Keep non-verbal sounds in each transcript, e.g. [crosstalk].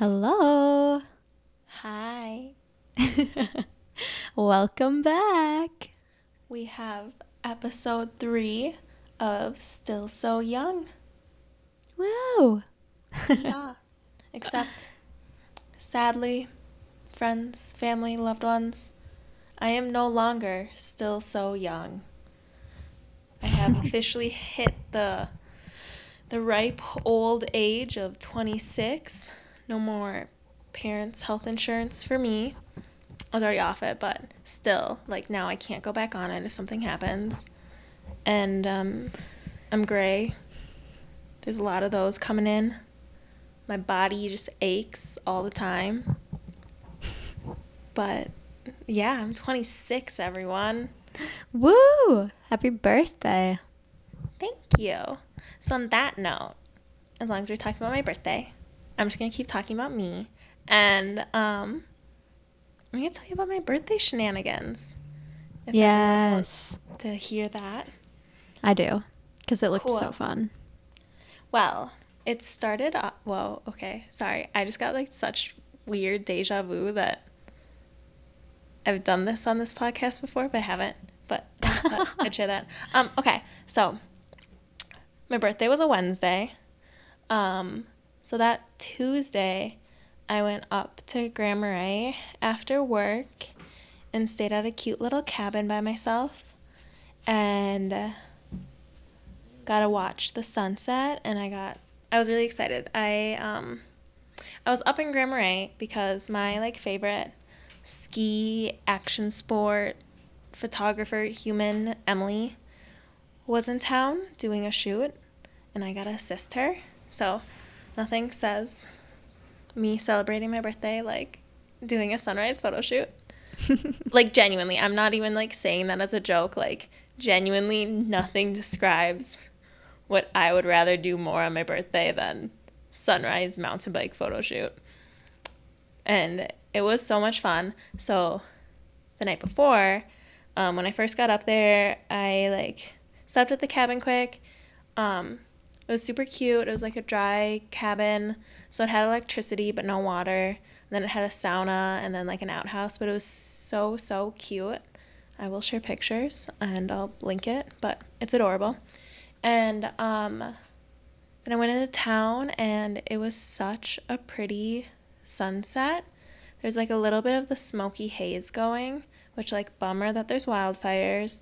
Hello. Hi. [laughs] Welcome back. We have episode three of Still So Young. Woo. [laughs] yeah. Except, sadly, friends, family, loved ones, I am no longer still so young. I have [laughs] officially hit the the ripe old age of 26. No more parents' health insurance for me. I was already off it, but still, like now I can't go back on it if something happens. And um, I'm gray. There's a lot of those coming in. My body just aches all the time. But yeah, I'm 26, everyone. Woo. Happy birthday. Thank you. So, on that note, as long as we're talking about my birthday, I'm just going to keep talking about me. And um, I'm to tell you about my birthday shenanigans. if Yes. To hear that. I do. Because it looks so fun. Well, it started off. Whoa, okay. Sorry. I just got like such weird deja vu that I've done this on this podcast before, but I haven't. But [laughs] I would share that. Um, okay. So, my birthday was a Wednesday. Um, so that Tuesday, I went up to Grand after work and stayed at a cute little cabin by myself. And. got to watch the sunset and I got I was really excited. I um I was up in Grand because my like favorite ski action sport photographer human Emily was in town doing a shoot and I got to assist her. So nothing says me celebrating my birthday like doing a sunrise photo shoot. [laughs] like genuinely, I'm not even like saying that as a joke. Like genuinely nothing describes what I would rather do more on my birthday than sunrise mountain bike photo shoot. And it was so much fun. So the night before, um, when I first got up there, I like slept at the cabin quick. Um, it was super cute. It was like a dry cabin, so it had electricity but no water. And then it had a sauna and then like an outhouse, but it was so so cute. I will share pictures and I'll link it, but it's adorable. And um, then I went into town and it was such a pretty sunset. There's like a little bit of the smoky haze going, which like bummer that there's wildfires,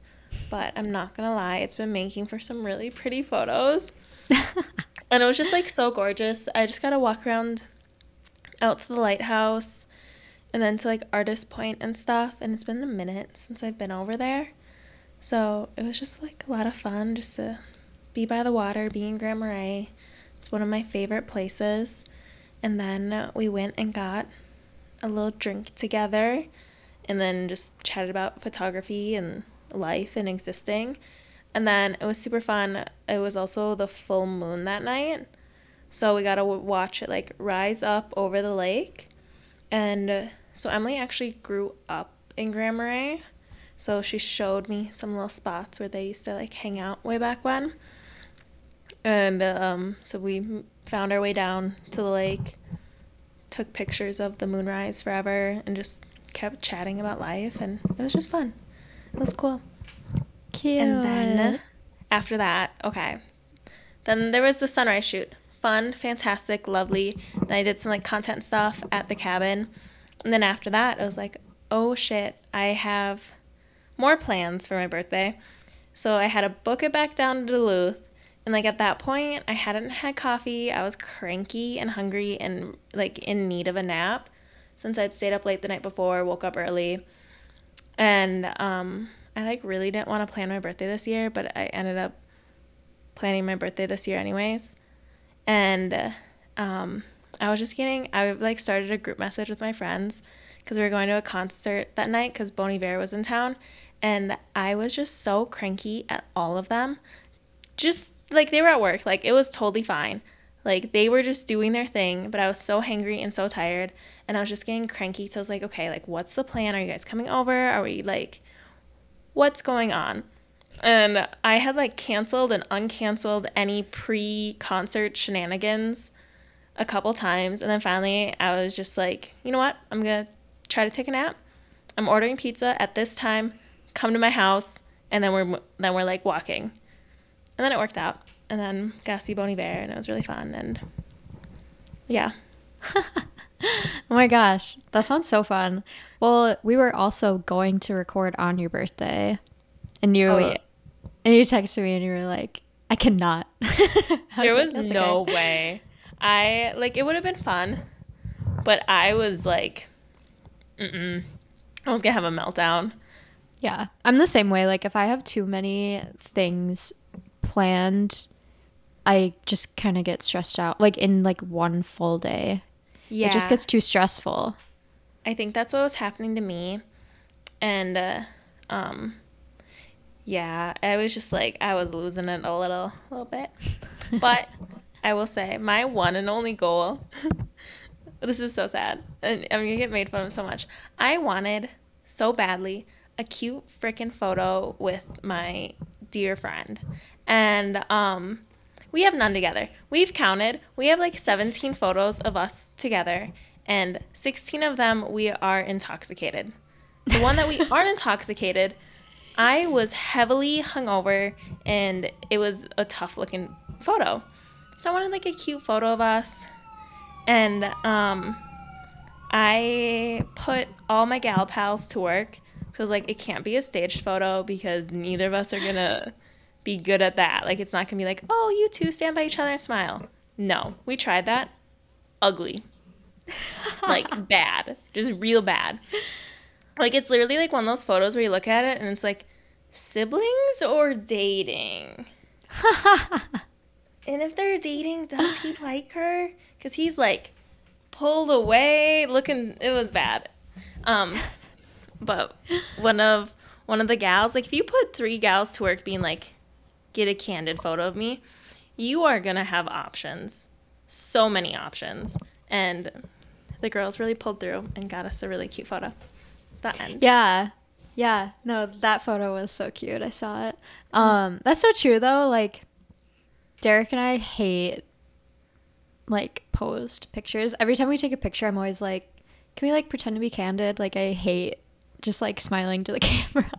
but I'm not gonna lie, it's been making for some really pretty photos. [laughs] and it was just like so gorgeous. I just got to walk around out to the lighthouse and then to like Artist Point and stuff. And it's been a minute since I've been over there. So it was just like a lot of fun just to be by the water, be in Grand Marais. It's one of my favorite places. And then we went and got a little drink together and then just chatted about photography and life and existing. And then it was super fun. It was also the full moon that night. So we got to watch it like rise up over the lake. And so Emily actually grew up in Grand Marais. So she showed me some little spots where they used to like hang out way back when. And um, so we found our way down to the lake, took pictures of the moonrise forever, and just kept chatting about life. And it was just fun. It was cool. Cute. And then after that, okay. Then there was the sunrise shoot. Fun, fantastic, lovely. Then I did some like content stuff at the cabin. And then after that, I was like, oh shit, I have more plans for my birthday. So I had to book it back down to Duluth. And like at that point, I hadn't had coffee. I was cranky and hungry and like in need of a nap since I'd stayed up late the night before, woke up early. And um, I like really didn't want to plan my birthday this year, but I ended up planning my birthday this year anyways. And um, I was just getting, I like started a group message with my friends because we were going to a concert that night because Bon Iver was in town. And I was just so cranky at all of them. Just like they were at work, like it was totally fine. Like they were just doing their thing, but I was so hangry and so tired. And I was just getting cranky. So I was like, okay, like what's the plan? Are you guys coming over? Are we like, what's going on? And I had like canceled and uncanceled any pre concert shenanigans a couple times. And then finally, I was just like, you know what? I'm going to try to take a nap. I'm ordering pizza at this time. Come to my house. And then we're, then we're like walking. And then it worked out. And then got to see and it was really fun. And yeah. [laughs] [laughs] Oh my gosh, that sounds so fun. Well, we were also going to record on your birthday, and you Oh, yeah. and you texted me and you were like, "I cannot." [laughs] I there like, was "That's no okay." way. I like it would have been fun, but I was like, mm I was gonna have a meltdown. Yeah, I'm the same way. Like if I have too many things planned, I just kind of get stressed out. Like in like one full day, Yeah, it just gets too stressful. I think that's what was happening to me, and uh, um, yeah, I was just like I was losing it a little, a little bit. [laughs] But I will say, my one and only goal. [laughs] this is so sad, and I'm gonna get made fun of so much. I wanted so badly a cute freaking photo with my dear friend, and um, we have none together. We've counted. We have like 17 photos of us together, and 16 of them we are intoxicated. The one that we [laughs] aren't intoxicated, I was heavily hungover, and it was a tough looking photo. So I wanted like a cute photo of us, and um, I put all my gal pals to work. So I was like, it can't be a staged photo because neither of us are gonna be good at that. Like, it's not gonna be like, oh, you two stand by each other and smile. No, we tried that. Ugly. [laughs] like, bad. Just real bad. Like, it's literally like one of those photos where you look at it and it's like, siblings or dating? [laughs] And if they're dating, does he [sighs] like her? Because he's like pulled away, looking. It was bad. Um, but one of one of the gals, like if you put three gals to work, being like, get a candid photo of me, you are gonna have options, so many options, and the girls really pulled through and got us a really cute photo. The end. Yeah. Yeah. No, that photo was so cute. I saw it. Um, that's so true though. Like Derek and I hate like posed pictures. Every time we take a picture, I'm always like, can we like pretend to be candid? Like I hate just like smiling to the [laughs] camera.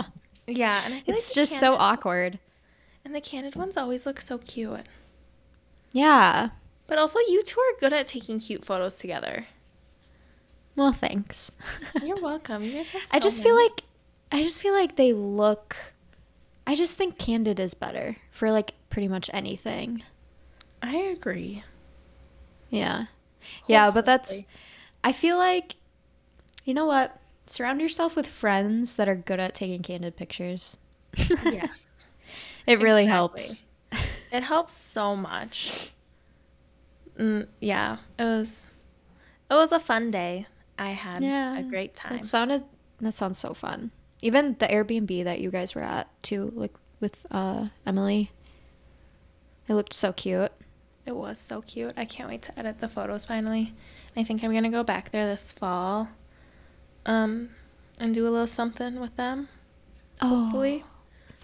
Yeah, and It's like just so awkward. And the candid ones always look so cute. Yeah. But also, you two are good at taking cute photos together. Well, thanks. [laughs] You're welcome. You guys have. So I just feel like I just feel like they look I just think candid is better for like pretty much anything. I agree. Yeah. Yeah, but that's I feel like you know what? Surround yourself with friends that are good at taking candid pictures. [laughs] Yes. It really Exactly. helps. [laughs] It helps so much. Mm, yeah, it was. It was a fun day. I had Yeah. a great time. That sounded that sounds so fun. Even the Airbnb that you guys were at too, like with uh Emily. It looked so cute. It was so cute. I can't wait to edit the photos finally. I think I'm gonna go back there this fall, um, and do a little something with them. Oh, Hopefully.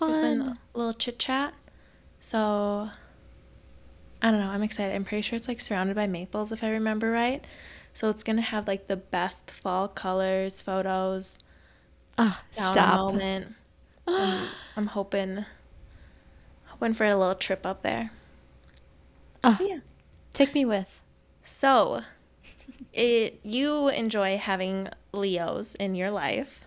There's been fun. a little chit chat. So I don't know. I'm excited. I'm pretty sure it's like surrounded by maples if I remember right. So it's gonna have like the best fall colors, photos, Oh, stop. moment. [gasps] I'm, I'm hoping hoping for a little trip up there. Oh, So yeah. take me with. So [laughs] it you enjoy having Leos in your life.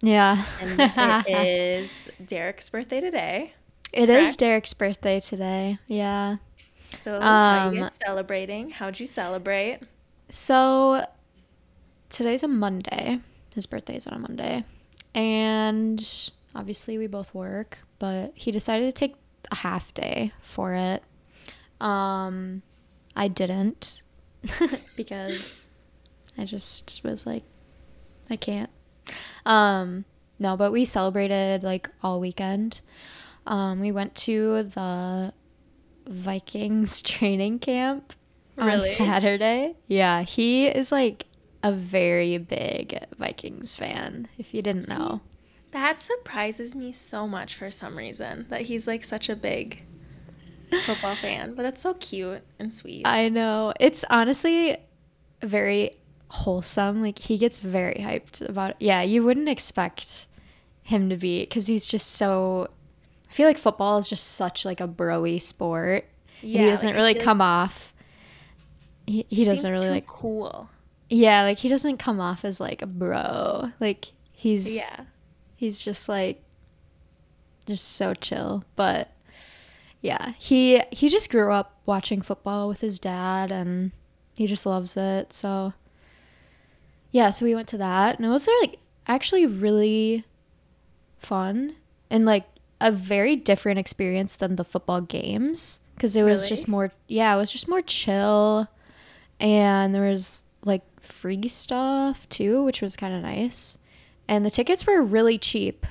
Yeah. And it [laughs] is Derek's birthday today. It is correct? Derek's birthday today. Yeah. So how are you Um, guys celebrating? How'd you celebrate? So today's a Monday. His birthday's on a Monday. And obviously we both work, but he decided to take a half day for it. Um I didn't [laughs] because I just was like I can't. Um no, but we celebrated like all weekend. Um we went to the Vikings [laughs] training camp Really? on Saturday. Yeah, he is like a very big Vikings fan. If you didn't know, That surprises me so much for some reason that he's like such a big football [laughs] fan, but that's so cute and sweet. I know. It's honestly very wholesome. Like he gets very hyped about it. Yeah, you wouldn't expect him to be because he's just so. I feel like football is just such like a broy sport. Yeah, he doesn't like, really come off. He, he doesn't really like cool. Yeah, like he doesn't come off as like a bro. Like he's yeah, he's just like just so chill. But yeah, he he just grew up watching football with his dad, and he just loves it. So yeah, so we went to that, and it was like actually really fun and like a very different experience than the football games because it was really? just more yeah it was just more chill and there was like free stuff too which was kind of nice and the tickets were really cheap.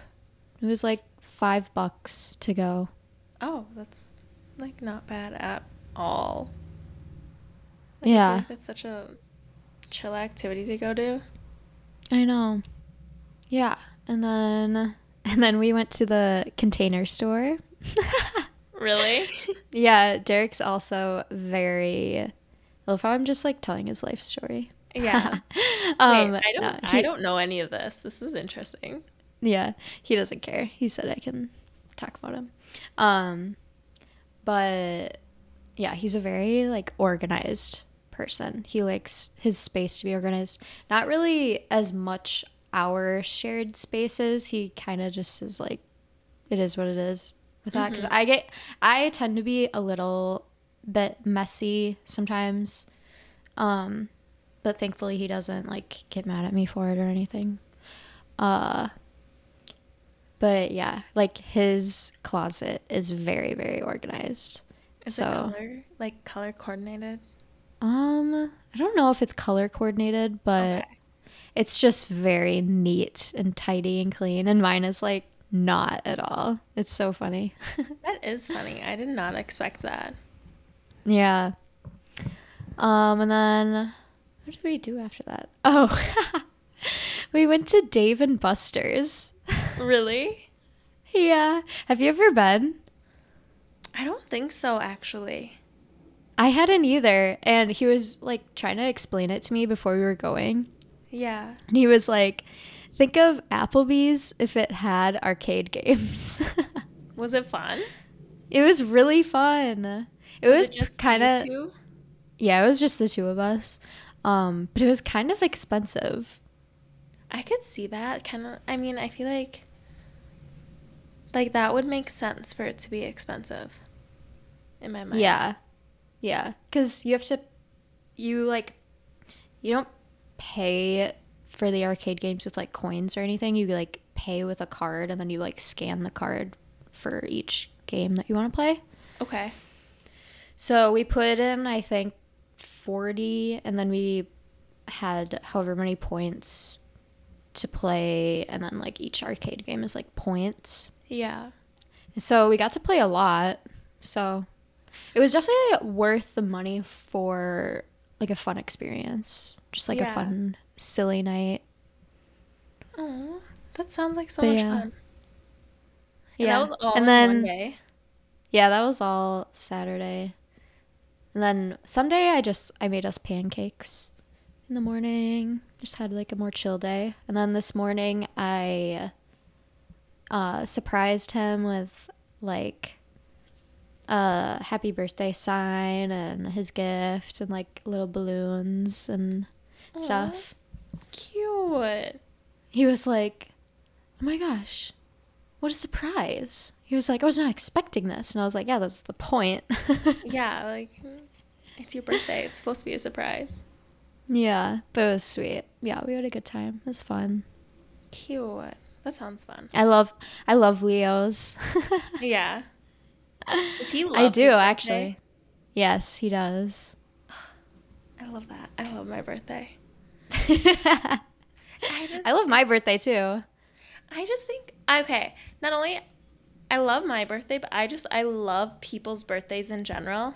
It was like five bucks to go. Oh that's like not bad at all. Like, yeah. it's such a chill activity to go to i know. Yeah and then and then we went to the container store. [laughs] Really? [laughs] Yeah derek's also very I love how i'm just like telling his life story. Yeah. [laughs] Um Wait, I, don't, no, he, I don't know any of this. This is interesting. Yeah he doesn't care. He said i can talk about him. Um but yeah he's a very like organized person he likes his space to be organized not really as much our shared spaces, he kind of just is like, it is what it is with that. Because mm-hmm. I get, I tend to be a little bit messy sometimes. Um, but thankfully he doesn't like get mad at me for it or anything. Uh, but yeah, like his closet is very, very organized. Is so, color, like color coordinated? Um, I don't know if it's color coordinated, but okay it's just very neat and tidy and clean. And mine is like not at all. It's so funny. [laughs] that is funny. I did not expect that. Yeah. Um, and then what did we do after that? Oh, [laughs] we went to Dave and Buster's. [laughs] Really? yeah. Have you ever been? I don't think so, actually. I hadn't either. And he was like trying to explain it to me before we were going. Yeah. And he was like, think of Applebee's if it had arcade games. [laughs] was it fun? It was really fun. It was, was just kind of Yeah, it was just the two of us. Um, but it was kind of expensive. I could see that kind of I mean, I feel like like that would make sense for it to be expensive in my mind. Yeah. Yeah, cuz you have to you like you don't pay for the arcade games with like coins or anything. You like pay with a card and then you like scan the card for each game that you want to play. Okay. So we put in I think 40 and then we had however many points to play and then like each arcade game is like points. Yeah. So we got to play a lot. So it was definitely worth the money for like a fun experience just like yeah. a fun, silly night. Oh, that sounds like so but much yeah. fun. And yeah, that was all and then, Yeah, that was all Saturday. And then Sunday, I just I made us pancakes in the morning. Just had like a more chill day. And then this morning, I uh, surprised him with like a happy birthday sign and his gift and like little balloons and stuff. Cute. He was like, "Oh my gosh, what a surprise!" He was like, "I was not expecting this," and I was like, "Yeah, that's the point." [laughs] yeah, like it's your birthday. It's supposed to be a surprise. Yeah, but it was sweet. Yeah, we had a good time. It was fun. Cute. That sounds fun. I love I love Leos. [laughs] yeah. Does he [laughs] I do actually. Yes, he does. I love that. I love my birthday. [laughs] I, just, I love my birthday too. I just think okay. Not only I love my birthday, but I just I love people's birthdays in general.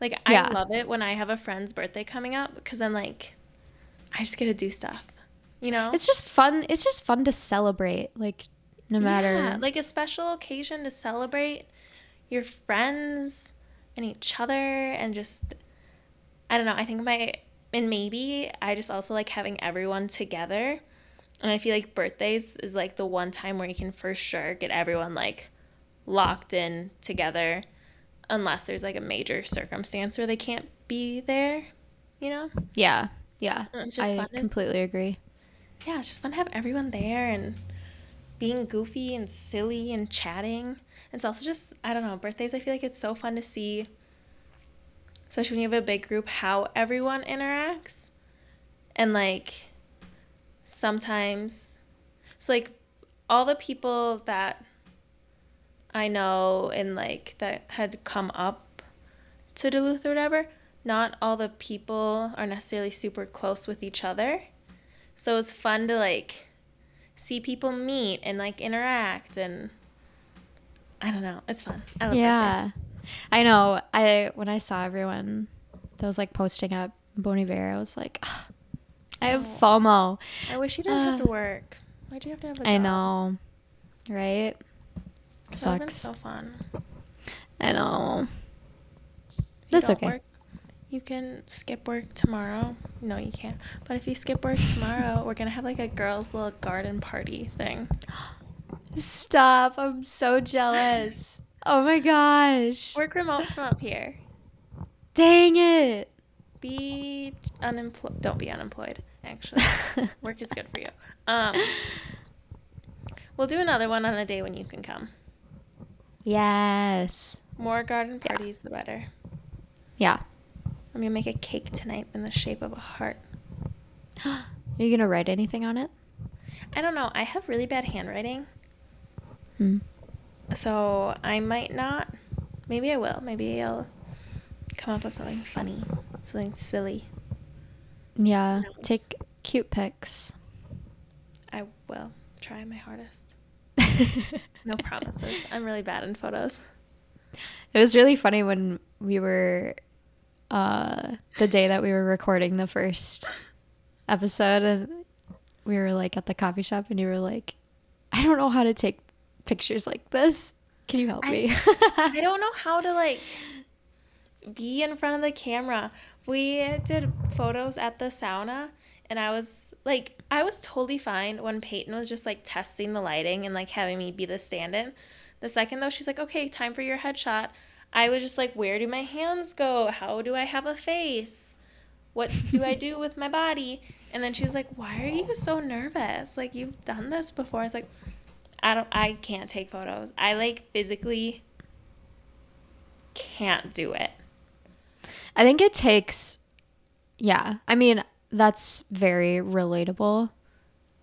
Like I yeah. love it when I have a friend's birthday coming up because then like I just get to do stuff. You know? It's just fun. It's just fun to celebrate like no matter yeah, like a special occasion to celebrate your friends and each other and just I don't know, I think my and maybe I just also like having everyone together. And I feel like birthdays is like the one time where you can for sure get everyone like locked in together unless there's like a major circumstance where they can't be there, you know? Yeah. Yeah. It's just I fun to- completely agree. yeah, it's just fun to have everyone there and being goofy and silly and chatting. It's also just, I don't know, birthdays, I feel like it's so fun to see, especially when you have a big group, how everyone interacts. And like, sometimes, so like, all the people that I know and like that had come up to Duluth or whatever, not all the people are necessarily super close with each other. So it was fun to like see people meet and like interact and I don't know. It's fun. I love Yeah. I know. I when I saw everyone that was like posting up Bon Iver, I was like, "Ugh, I have Oh. FOMO. I wish you didn't have Uh, to work. Why'd you have to have a job? I know. Right? That Sucks. so fun. I know. If That's okay. work, you can skip work tomorrow. No, you can't. But if you skip work tomorrow, we're gonna have like a girls' little garden party thing. [gasps] [gasps] Stop. I'm so jealous. Oh my gosh. Work remote from up here. Dang it. Be unemployed. Don't be unemployed. Actually, [laughs] work is good for you. Um, we'll do another one on a day when you can come. Yes. More garden Yeah. parties, the better. Yeah. I'm gonna make a cake tonight in the shape of a heart. [gasps] Are you going to write anything on it? I don't know. I have really bad handwriting, Hmm. so I might not. Maybe I will. Maybe I'll come up with something funny, something silly. Yeah. Take cute pics. I will try my hardest. [laughs] No promises. I'm really bad in photos. It was really funny when we were uh the day that we were recording the first episode and we were like at the coffee shop and you were like I don't know how to take pictures like this. Can you help I- me? [laughs] I don't know how to like be in front of the camera. We did photos at the sauna and I was like I was totally fine when Peyton was just like testing the lighting and like having me be the stand-in. The second though she's like, "Okay, time for your headshot." I was just like, "Where do my hands go? How do I have a face? What do I do with my body?" And then she was like, "Why are you so nervous? Like you've done this before." I was like, I don't I can't take photos. I like physically can't do it. I think it takes yeah. I mean, that's very relatable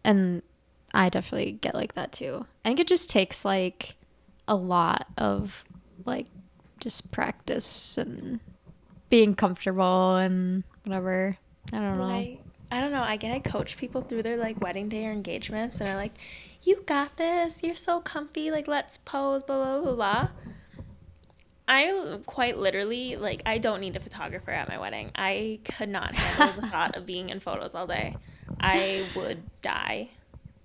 and I definitely get like that too. I think it just takes like a lot of like just practice and being comfortable and whatever. I don't know. I I don't know. I get I coach people through their like wedding day or engagements and I like, "You got this. You're so comfy. Like let's pose blah blah blah blah." I quite literally like I don't need a photographer at my wedding. I could not handle the [laughs] thought of being in photos all day. I would die.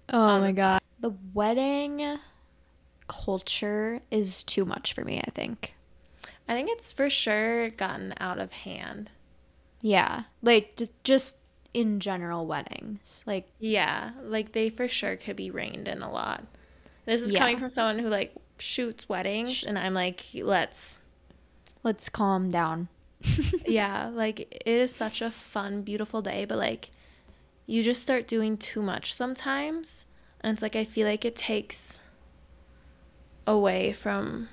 oh my god. The wedding culture is too much for me, I think. I think it's for sure gotten out of hand. Yeah. Like just in general weddings. Like Yeah, like they for sure could be reined in a lot. This is Yeah. coming from someone who like shoots weddings, and I'm like, let's. let's calm down. [laughs] Yeah, like it is such a fun, beautiful day, but like you just start doing too much sometimes, and it's like I feel like it takes away from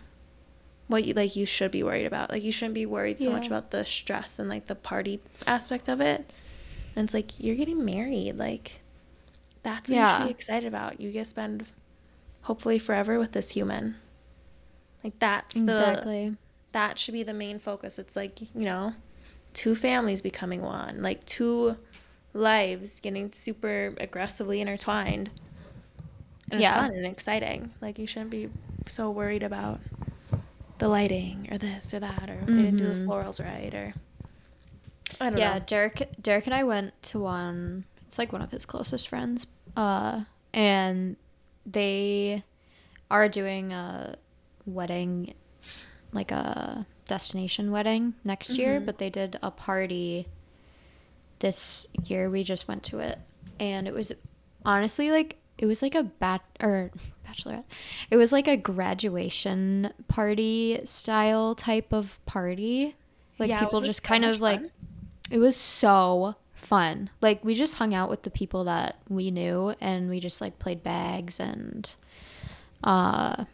what you like you should be worried about. Like you shouldn't be worried so much about the stress and like the party aspect of it. And it's like you're getting married, like that's what you Yeah. should be excited about. You get to spend hopefully forever with this human. Like that's the Exactly. that should be the main focus. It's like, you know, two families becoming one, like two lives getting super aggressively intertwined. And Yeah. it's fun and exciting. Like you shouldn't be so worried about the lighting or this or that or they didn't do the Mhm. florals right or I don't know. yeah, know. Derek Derek and I went to one it's like one of his closest friends. Uh and they are doing a wedding like a destination wedding next year, Mhm. but they did a party this year. We just went to it, and it was honestly like it was like a bat or bachelorette. It was like a graduation party style type of party. Like Yeah, people just so kind much of like fun? It was so fun. Like we just hung out with the people that we knew and we just like played bags and uh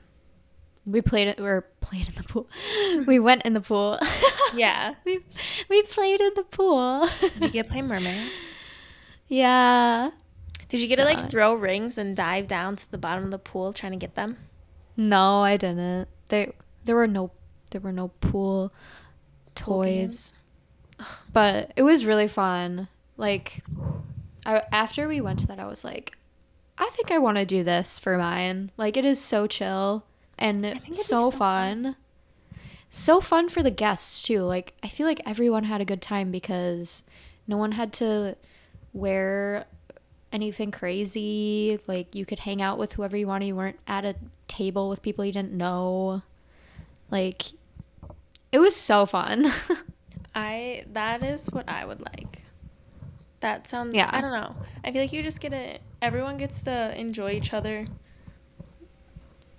we played it or played in the pool. [laughs] we went in the pool. [laughs] Yeah. we we played in the pool. Did you get to play mermaids? [laughs] yeah. Did you get to like throw rings and dive down to the bottom of the pool trying to get them? No, I didn't. There there were no there were no Pool toys. But it was really fun. Like I, after we went to that I was like I think I want to do this for mine. Like it is so chill and think it'd be so, so fun. fun. So fun for the guests too. Like I feel like everyone had a good time because no one had to wear anything crazy. Like you could hang out with whoever you wanted. You weren't at a table with people you didn't know. Like it was so fun. [laughs] I that is what I would like. That sounds Yeah. I don't know. I feel like you just get it. everyone gets to enjoy each other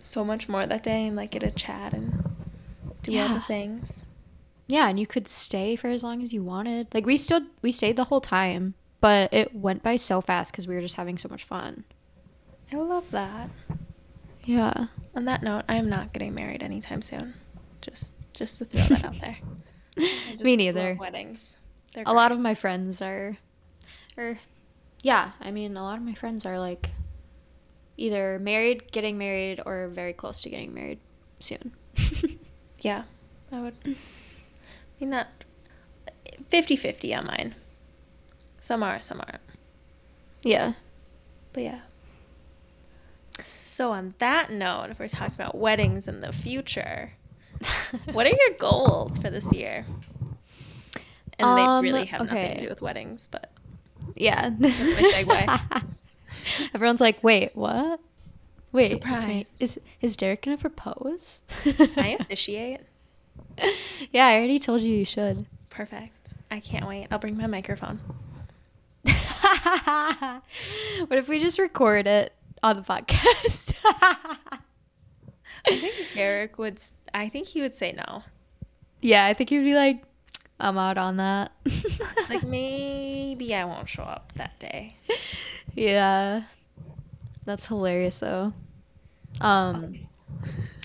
so much more that day and like get a chat and do all the things. yeah, and you could stay for as long as you wanted. Like we still we stayed the whole time, but it went by so fast because we were just having so much fun. I love that. Yeah. On that note, I am not getting married anytime soon. Just just to throw that out [laughs] there. Me neither. Weddings. They're a lot of my friends are or yeah i mean a lot of my friends are like either married getting married or very close to getting married soon [laughs] Yeah, I would. I mean, not 50 50 on mine. Some are, some aren't. yeah But yeah. So, on that note, if we're talking about weddings in the future, [laughs] what are your goals for this year? And Um, they really have nothing to do with weddings, but yeah [laughs] that's my segue. [laughs] everyone's like wait what wait Surprise. is is derek gonna propose I officiate. yeah i already told you you should Perfect. I can't wait. I'll bring my microphone. what if we just record it on the podcast I think Derek would, I think he would say no. yeah i think he'd be like i'm out on that It's like, [laughs] maybe I won't show up that day. Yeah. That's hilarious though. Um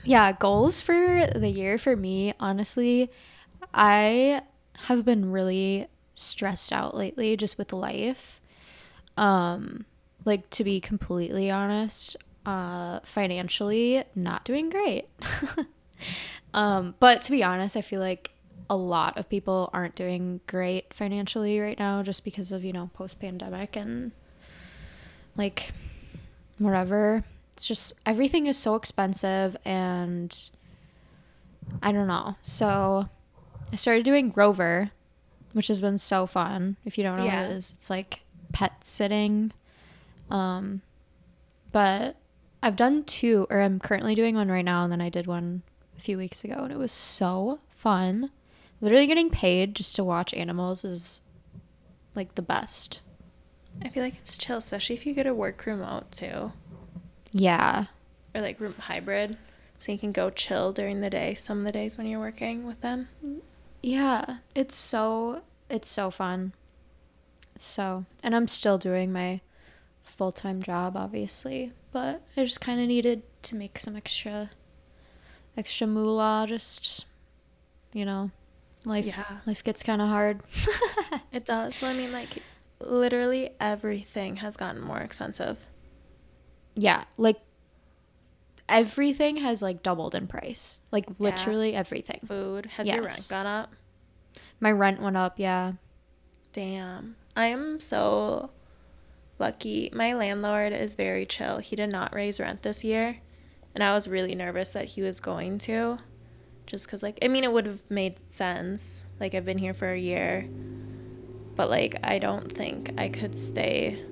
yeah, goals for the year for me, honestly, I have been really stressed out lately just with life. Um like to be completely honest, uh financially not doing great. [laughs] um but to be honest, I feel like a lot of people aren't doing great financially right now just because of, you know, post pandemic and like whatever. It's just everything is so expensive and I don't know. So I started doing Rover, which has been so fun. If you don't know Yeah. what it is, it's like pet sitting. Um but I've done two or I'm currently doing one right now and then I did one a few weeks ago and it was so fun. Literally getting paid just to watch animals is like the best. I feel like it's chill, especially if you get to work remote too, Yeah. or like rem- hybrid, so you can go chill during the day. Some of the days when you're working with them. Yeah, it's so it's so fun. So, and I'm still doing my full-time job obviously, but I just kind of needed to make some extra extra moolah just you know, life Yeah. life gets kind of hard. [laughs] It does. Well, I mean, like literally everything has gotten more expensive. yeah, like everything has like doubled in price. Like literally Gas, everything. Food. Has your rent gone up? My rent went up, yeah. Damn. I am so lucky. My landlord is very chill. He did not raise rent this year. And I was really nervous that he was going to. Just because, like, I mean, it would have made sense. Like, I've been here for a year. But, like, I don't think I could stay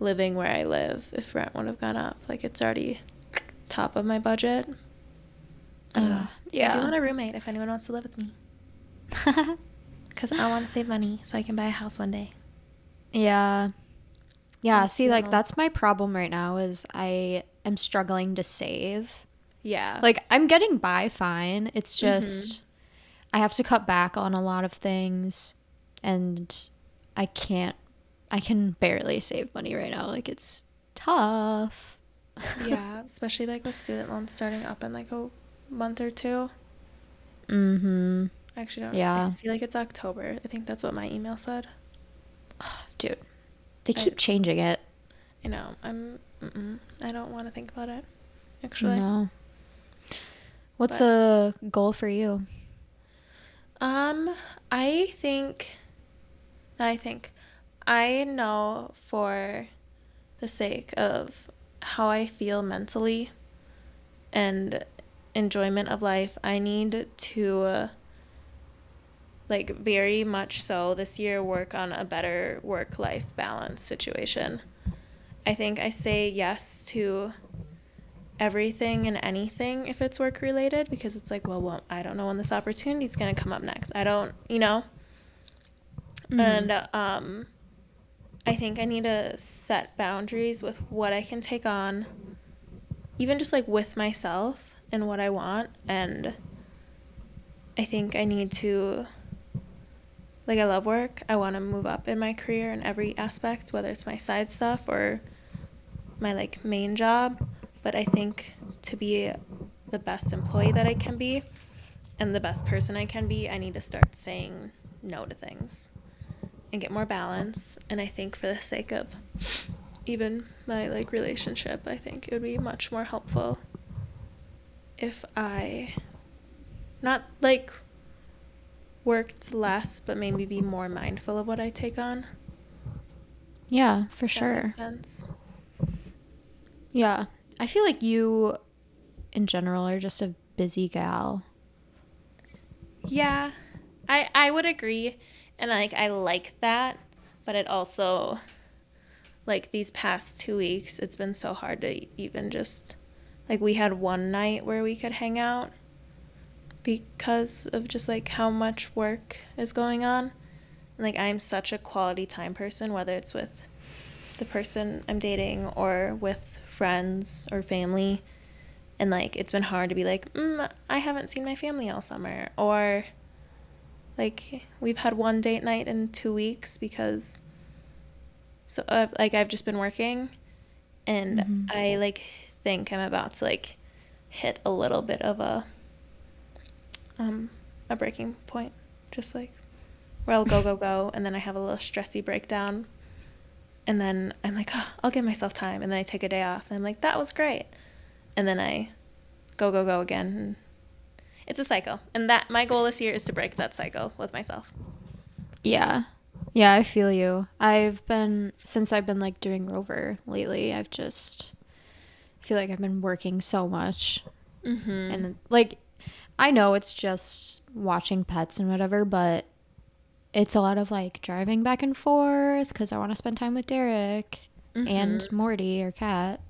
living where I live if rent would have gone up. Like, it's already top of my budget. I don't. Uh, I do want a roommate if anyone wants to live with me. [laughs] Because I want to save money so I can buy a house one day. Yeah. Yeah, see like that's my problem right now is I am struggling to save. Yeah. Like I'm getting by fine. It's Mm-hmm. just I have to cut back on a lot of things and I can't I can barely save money right now. Like it's tough. [laughs] yeah, especially like with student loans starting up in like a month or two. Mhm. I actually don't. Yeah. I feel like it's October. I think that's what my email said. [sighs] Dude. They I- keep changing it. You know, I'm. Mm-mm, I don't want to think about it. Actually. No. What's But- a goal for you? Um, I think. Not I think. I know for the sake of how I feel mentally and enjoyment of life, I need to, uh, like, very much so this year work on a better work life balance situation. I think I say yes to everything and anything if it's work related because it's like, well, well I don't know when this opportunity is going to come up next. I don't, you know? And uh, um, I think I need to set boundaries with what I can take on, even just like with myself and what I want. And I think I need to, like, I love work. I want to move up in my career in every aspect, whether it's my side stuff or my like main job. But I think to be the best employee that I can be and the best person I can be, I need to start saying no to things and get more balance. And I think for the sake of even my like relationship, I think it would be much more helpful if I not like worked less, but maybe be more mindful of what I take on. Yeah, for that sure. makes sense. Yeah. I feel like you in general are just a busy gal. Yeah, I I would agree, and like I like that, but it also, like these past two weeks, it's been so hard to even just, like we had one night where we could hang out, because of just like how much work is going on, and like I'm such a quality time person, whether it's with the person I'm dating or with friends or family. And like it's been hard to be like, mm, I haven't seen my family all summer, or like we've had one date night in two weeks because so uh, like I've just been working, and Mhm. I like think I'm about to like hit a little bit of a um a breaking point, just like where I'll go go go, and then I have a little stressy breakdown, and then I'm like, oh, I'll give myself time, and then I take a day off, and I'm like, that was great, and then I go go go again. It's a cycle, and that my goal this year is to break that cycle with myself. Yeah. Yeah, I feel you. I've been since I've been like doing Rover lately, I've just feel like I've been working so much Mm-hmm. and like I know it's just watching pets and whatever, but it's a lot of like driving back and forth cuz I want to spend time with Derek and Mhm. Morty or Cat.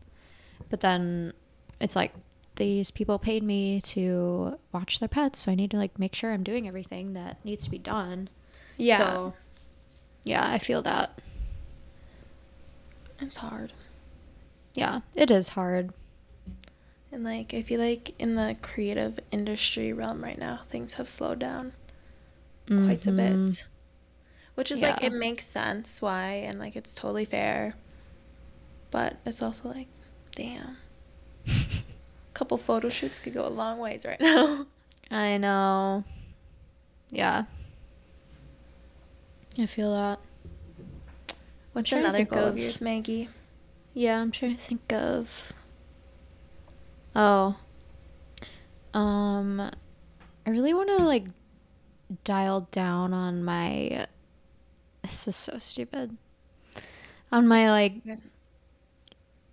But then it's like these people paid me to watch their pets, so I need to like make sure I'm doing everything that needs to be done. yeah, So, yeah, I feel that. it's hard, Yeah, it is hard. and like I feel like in the creative industry realm right now, things have slowed down quite a Mhm. bit, which is like it makes sense why, and like it's totally fair, but it's also like, damn, a [laughs] couple photo shoots could go a long ways right [laughs] now. I know. Yeah. I feel that. What's another goal of- yours, Maggie? Yeah, I'm trying to think of. Oh. Um, I really want to like dial down on my. This is so stupid. On my like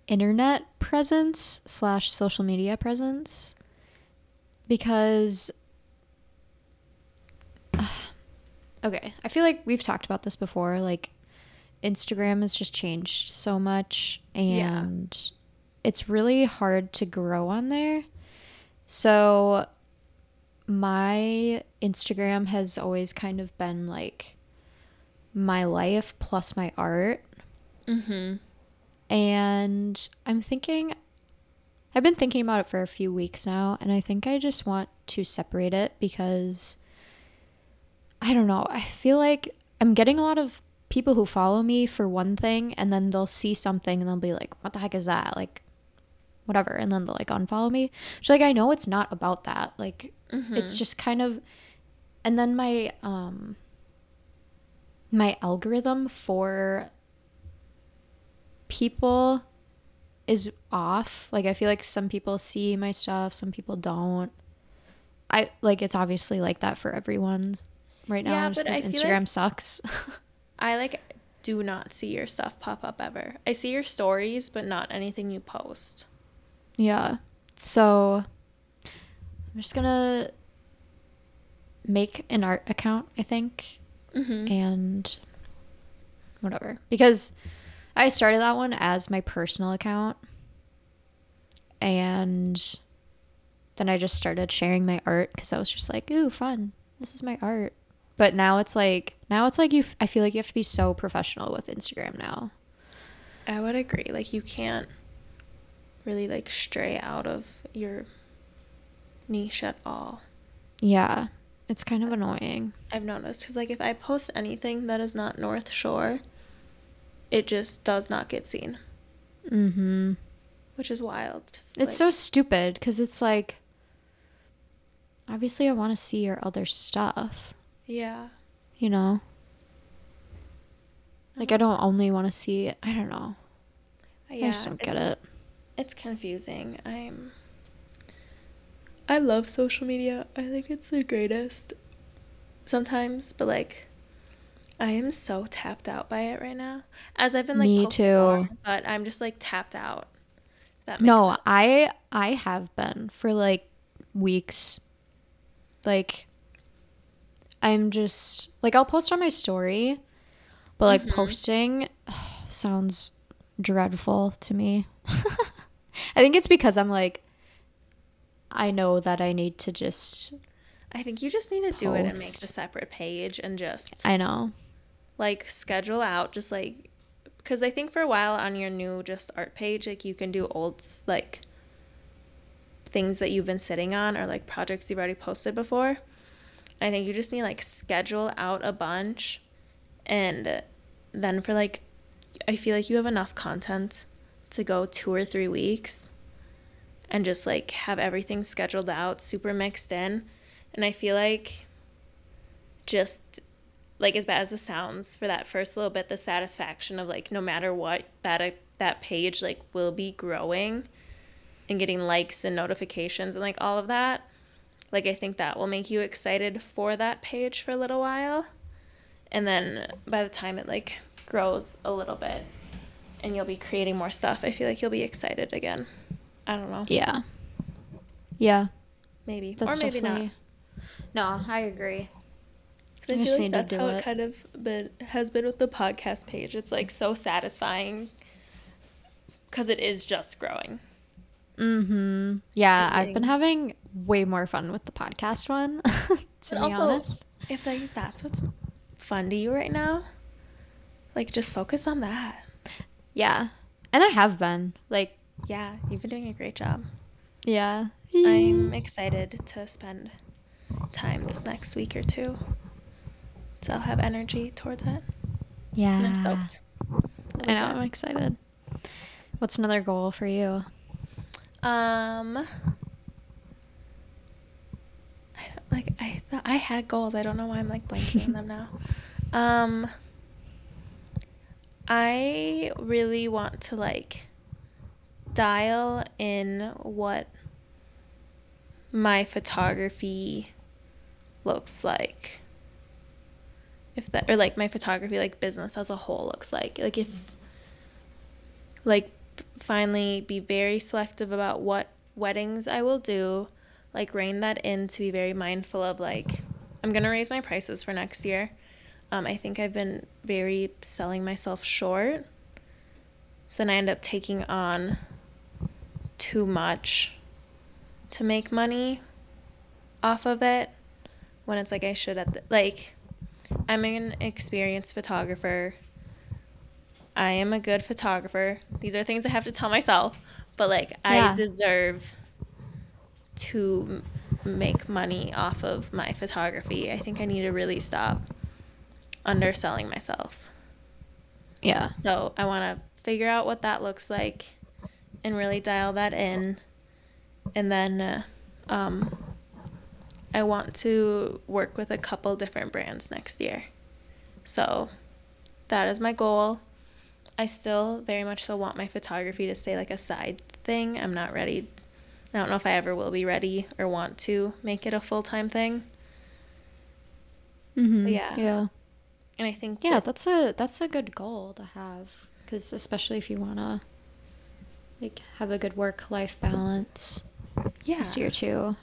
internet presence slash social media presence because [sighs] okay i feel like we've talked about this before like instagram has just changed so much Yeah. and it's really hard to grow on there so my Instagram has always kind of been like my life plus my art. Mm-hmm. And I'm thinking, I've been thinking about it for a few weeks now, and I think I just want to separate it because I don't know. I feel like I'm getting a lot of people who follow me for one thing, and then they'll see something and they'll be like, what the heck is that? Like, whatever. And then they'll like unfollow me. So, like, I know it's not about that. Like, Mm-hmm. it's just kind of, and then my, um, my algorithm for people is off. Like I feel like some people see my stuff, some people don't. I like it's obviously like that for everyone right now Yeah, just because Instagram like- sucks. [laughs] I like do not see your stuff pop up ever. I see your stories, but not anything you post. yeah. So I'm just gonna make an art account, I think, Mm-hmm. and whatever. Because I started that one as my personal account and then I just started sharing my art cuz I was just like, "Ooh, fun. This is my art." But now it's like now it's like you I feel like you have to be so professional with Instagram now. I would agree. Like you can't really like stray out of your niche at all. Yeah. It's kind of annoying. I've noticed because like if I post anything that is not North Shore, it just does not get seen, Mhm. which is wild. It's so stupid cuz it's like obviously I want to see your other stuff, yeah. you know? Like I don't only want to see I don't know. Yeah, I just don't get it. It's confusing. I'm. I love social media. I think it's the greatest. Sometimes, but like, I am so tapped out by it right now. As I've been like, Me too. but I'm just like tapped out. That makes No, sense. I I have been for like weeks. Like I'm just like I'll post on my story, but like Mhm. posting [sighs] sounds dreadful to me. [laughs] I think it's because I'm like I know that I need to just I think you just need to do it and make a separate page and just I know. like schedule out just like because I think for a while on your new just art page like you can do old like things that you've been sitting on or like projects you've already posted before. I think you just need like schedule out a bunch and then for like I feel like you have enough content to go 2 or 3 weeks and just like have everything scheduled out super mixed in. And I feel like just like as bad as this sounds for that first little bit the satisfaction of like no matter what that uh, that page like will be growing and getting likes and notifications and like all of that like i think that will make you excited for that page for a little while. And then by the time it like grows a little bit and you'll be creating more stuff i feel like you'll be excited again i don't know Yeah. Yeah. maybe That's or maybe definitely No, I agree. 'Cause I I feel just like need to that's how it. it kind of been, has been with the podcast page. It's like so satisfying because it is just growing. Mm-hmm. Yeah, I've been having way more fun with the podcast one, [laughs] to But be also, honest. If like that's what's fun to you right now, like just focus on that. Yeah. And I have been. Like, Yeah, you've been doing a great job. yeah. I'm excited to spend time this next week or two. So I'll have energy towards it. yeah. And I'm stoked. I know, I'm excited. What's another goal for you? Um, I don't, like I thought I had goals. I don't know why I'm like blanking on them now. [laughs] Um, I really want to like dial in what my photography looks like. If that or like my photography like business as a whole looks like. Like if like finally be very selective about what weddings I will do, like rein that in to be very mindful of like I'm gonna raise my prices for next year. Um, I think I've been very selling myself short. So then I end up taking on too much to make money. off of it when it's like I should at the, like I'm an experienced photographer. I am a good photographer. These are things I have to tell myself, but like Yeah. I deserve to make money off of my photography. I think I need to really stop underselling myself. Yeah. So I want to figure out what that looks like and really dial that in. And then uh, um, I want to work with a couple different brands next year. So that is my goal. I still very much so want my photography to stay like a side thing. I'm not ready. I don't know if I ever will be ready or want to make it a full time thing. Mm-hmm. yeah. Yeah. And I think Yeah, that's a that's a good goal to have because especially if you wanna like have a good work life balance yeah. this year too.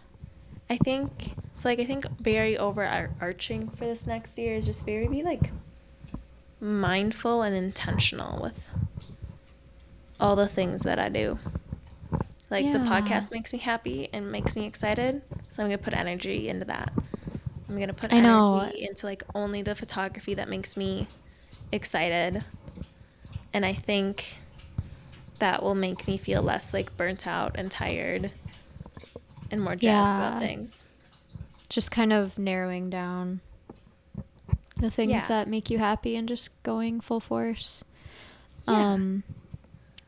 I think so. Like I think very overarching for this next year is just very be like mindful and intentional with all the things that I do. Like the podcast makes me happy and makes me excited, so I'm gonna put energy into that. I'm gonna put I know. energy into like only the photography that makes me excited, and I think that will make me feel less like burnt out and tired, and more jazzed about things. Just kind of narrowing down the things Yeah. that make you happy and just going full force. Yeah. Um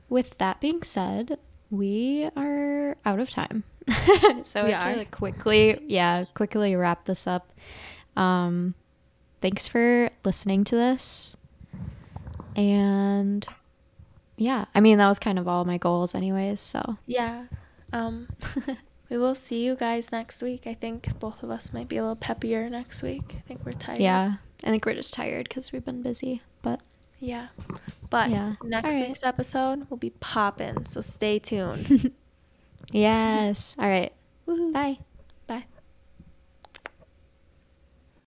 with that being said, we are out of time. [laughs] so we have to like, quickly, yeah, quickly wrap this up. Um thanks for listening to this. And yeah, I mean that was kind of all my goals anyways, so Yeah. Um, [laughs] we will see you guys next week. I think both of us might be a little peppier next week. I think we're tired. yeah. I think we're just tired cuz we've been busy, but Yeah. But Yeah. next right. week's episode will be popping. so stay tuned. [laughs] yes. All right. Woohoo. Bye.